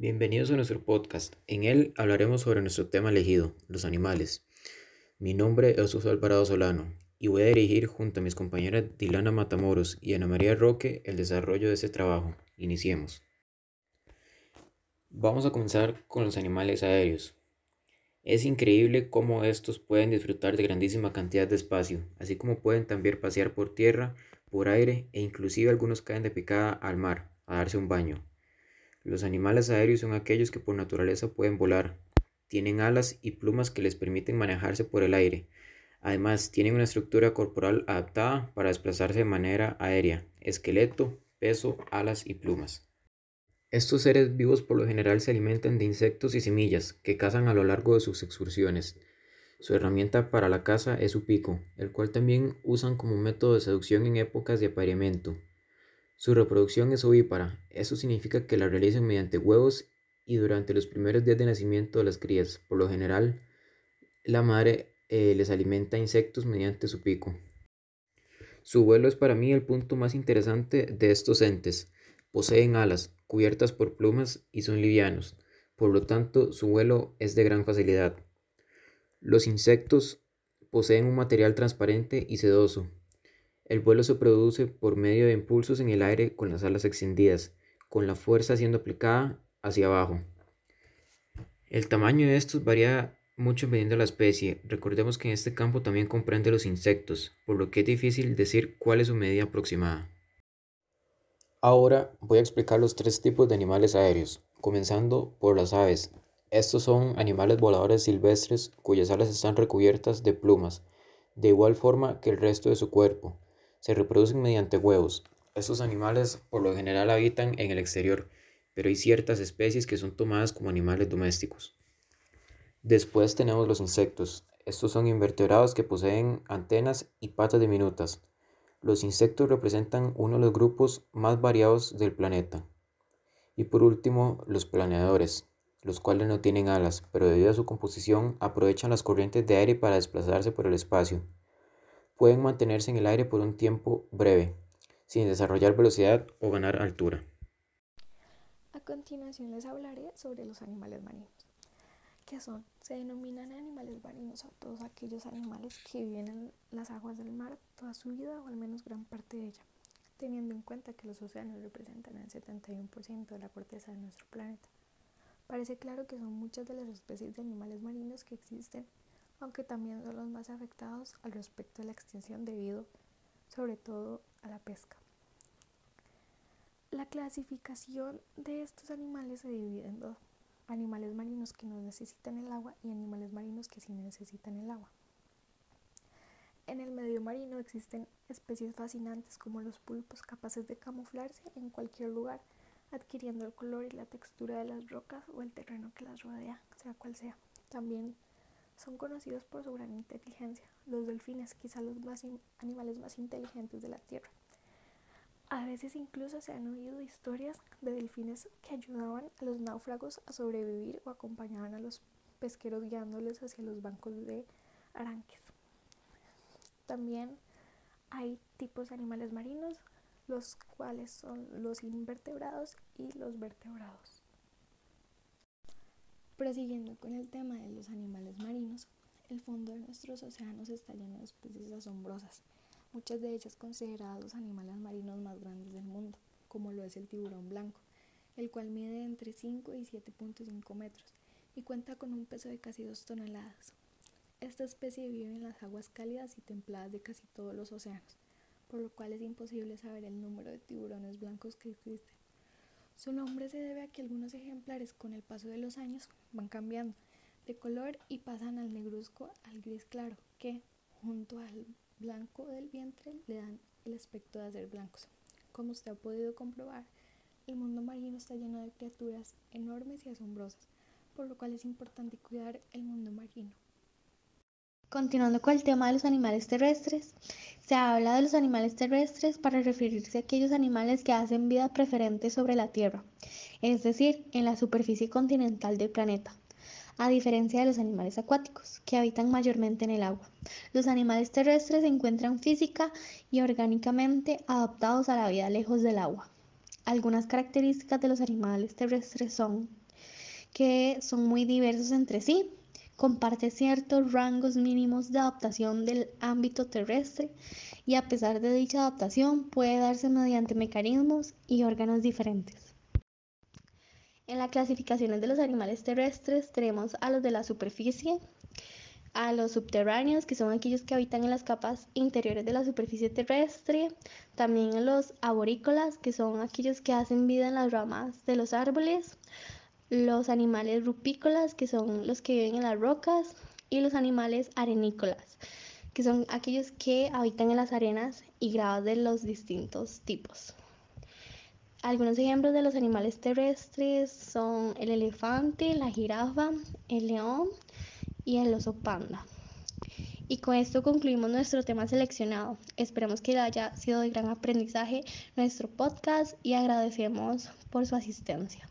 Bienvenidos a nuestro podcast. En él hablaremos sobre nuestro tema elegido, los animales. Mi nombre es José Alvarado Solano y voy a dirigir junto a mis compañeras Dilana Matamoros y Ana María Roque el desarrollo de este trabajo. Iniciemos. Vamos a comenzar con los animales aéreos. Es increíble cómo estos pueden disfrutar de grandísima cantidad de espacio, así como pueden también pasear por tierra, por aire e inclusive algunos caen de picada al mar a darse un baño. Los animales aéreos son aquellos que por naturaleza pueden volar. Tienen alas y plumas que les permiten manejarse por el aire. Además, tienen una estructura corporal adaptada para desplazarse de manera aérea, esqueleto, peso, alas y plumas. Estos seres vivos por lo general se alimentan de insectos y semillas que cazan a lo largo de sus excursiones. Su herramienta para la caza es su pico, el cual también usan como método de seducción en épocas de apareamiento. Su reproducción es ovípara, eso significa que la realizan mediante huevos y durante los primeros días de nacimiento de las crías. Por lo general, la madre eh, les alimenta insectos mediante su pico. Su vuelo es para mí el punto más interesante de estos entes. Poseen alas, cubiertas por plumas y son livianos, por lo tanto su vuelo es de gran facilidad. Los insectos poseen un material transparente y sedoso, el vuelo se produce por medio de impulsos en el aire con las alas extendidas, con la fuerza siendo aplicada hacia abajo. El tamaño de estos varía mucho dependiendo de la especie. Recordemos que en este campo también comprende los insectos, por lo que es difícil decir cuál es su medida aproximada. Ahora voy a explicar los tres tipos de animales aéreos, comenzando por las aves. Estos son animales voladores silvestres cuyas alas están recubiertas de plumas, de igual forma que el resto de su cuerpo. Se reproducen mediante huevos. Estos animales por lo general habitan en el exterior, pero hay ciertas especies que son tomadas como animales domésticos. Después tenemos los insectos. Estos son invertebrados que poseen antenas y patas diminutas. Los insectos representan uno de los grupos más variados del planeta. Y por último, los planeadores, los cuales no tienen alas, pero debido a su composición aprovechan las corrientes de aire para desplazarse por el espacio pueden mantenerse en el aire por un tiempo breve, sin desarrollar velocidad o ganar altura. A continuación les hablaré sobre los animales marinos. ¿Qué son? Se denominan animales marinos a todos aquellos animales que viven en las aguas del mar toda su vida o al menos gran parte de ella, teniendo en cuenta que los océanos representan el 71% de la corteza de nuestro planeta. Parece claro que son muchas de las especies de animales marinos que existen aunque también son los más afectados al respecto de la extinción debido sobre todo a la pesca. La clasificación de estos animales se divide en dos, animales marinos que no necesitan el agua y animales marinos que sí necesitan el agua. En el medio marino existen especies fascinantes como los pulpos capaces de camuflarse en cualquier lugar, adquiriendo el color y la textura de las rocas o el terreno que las rodea, sea cual sea. También son conocidos por su gran inteligencia. Los delfines, quizá los animales más inteligentes de la Tierra. A veces incluso se han oído historias de delfines que ayudaban a los náufragos a sobrevivir o acompañaban a los pesqueros guiándoles hacia los bancos de aranques. También hay tipos de animales marinos, los cuales son los invertebrados y los vertebrados. Prosiguiendo con el tema de los animales marinos, el fondo de nuestros océanos está lleno de especies asombrosas, muchas de ellas consideradas los animales marinos más grandes del mundo, como lo es el tiburón blanco, el cual mide entre 5 y 7.5 metros y cuenta con un peso de casi 2 toneladas. Esta especie vive en las aguas cálidas y templadas de casi todos los océanos, por lo cual es imposible saber el número de tiburones blancos que existen. Su nombre se debe a que algunos ejemplares con el paso de los años van cambiando de color y pasan al negruzco al gris claro, que junto al blanco del vientre le dan el aspecto de ser blancos. Como usted ha podido comprobar, el mundo marino está lleno de criaturas enormes y asombrosas, por lo cual es importante cuidar el mundo marino. Continuando con el tema de los animales terrestres, se habla de los animales terrestres para referirse a aquellos animales que hacen vida preferente sobre la Tierra, es decir, en la superficie continental del planeta, a diferencia de los animales acuáticos, que habitan mayormente en el agua. Los animales terrestres se encuentran física y orgánicamente adaptados a la vida lejos del agua. Algunas características de los animales terrestres son que son muy diversos entre sí, comparte ciertos rangos mínimos de adaptación del ámbito terrestre y a pesar de dicha adaptación puede darse mediante mecanismos y órganos diferentes. En las clasificaciones de los animales terrestres tenemos a los de la superficie, a los subterráneos, que son aquellos que habitan en las capas interiores de la superficie terrestre, también a los arborícolas, que son aquellos que hacen vida en las ramas de los árboles, los animales rupícolas, que son los que viven en las rocas, y los animales arenícolas, que son aquellos que habitan en las arenas y gravas de los distintos tipos. Algunos ejemplos de los animales terrestres son el elefante, la jirafa, el león y el oso panda. Y con esto concluimos nuestro tema seleccionado. Esperemos que haya sido de gran aprendizaje nuestro podcast y agradecemos por su asistencia.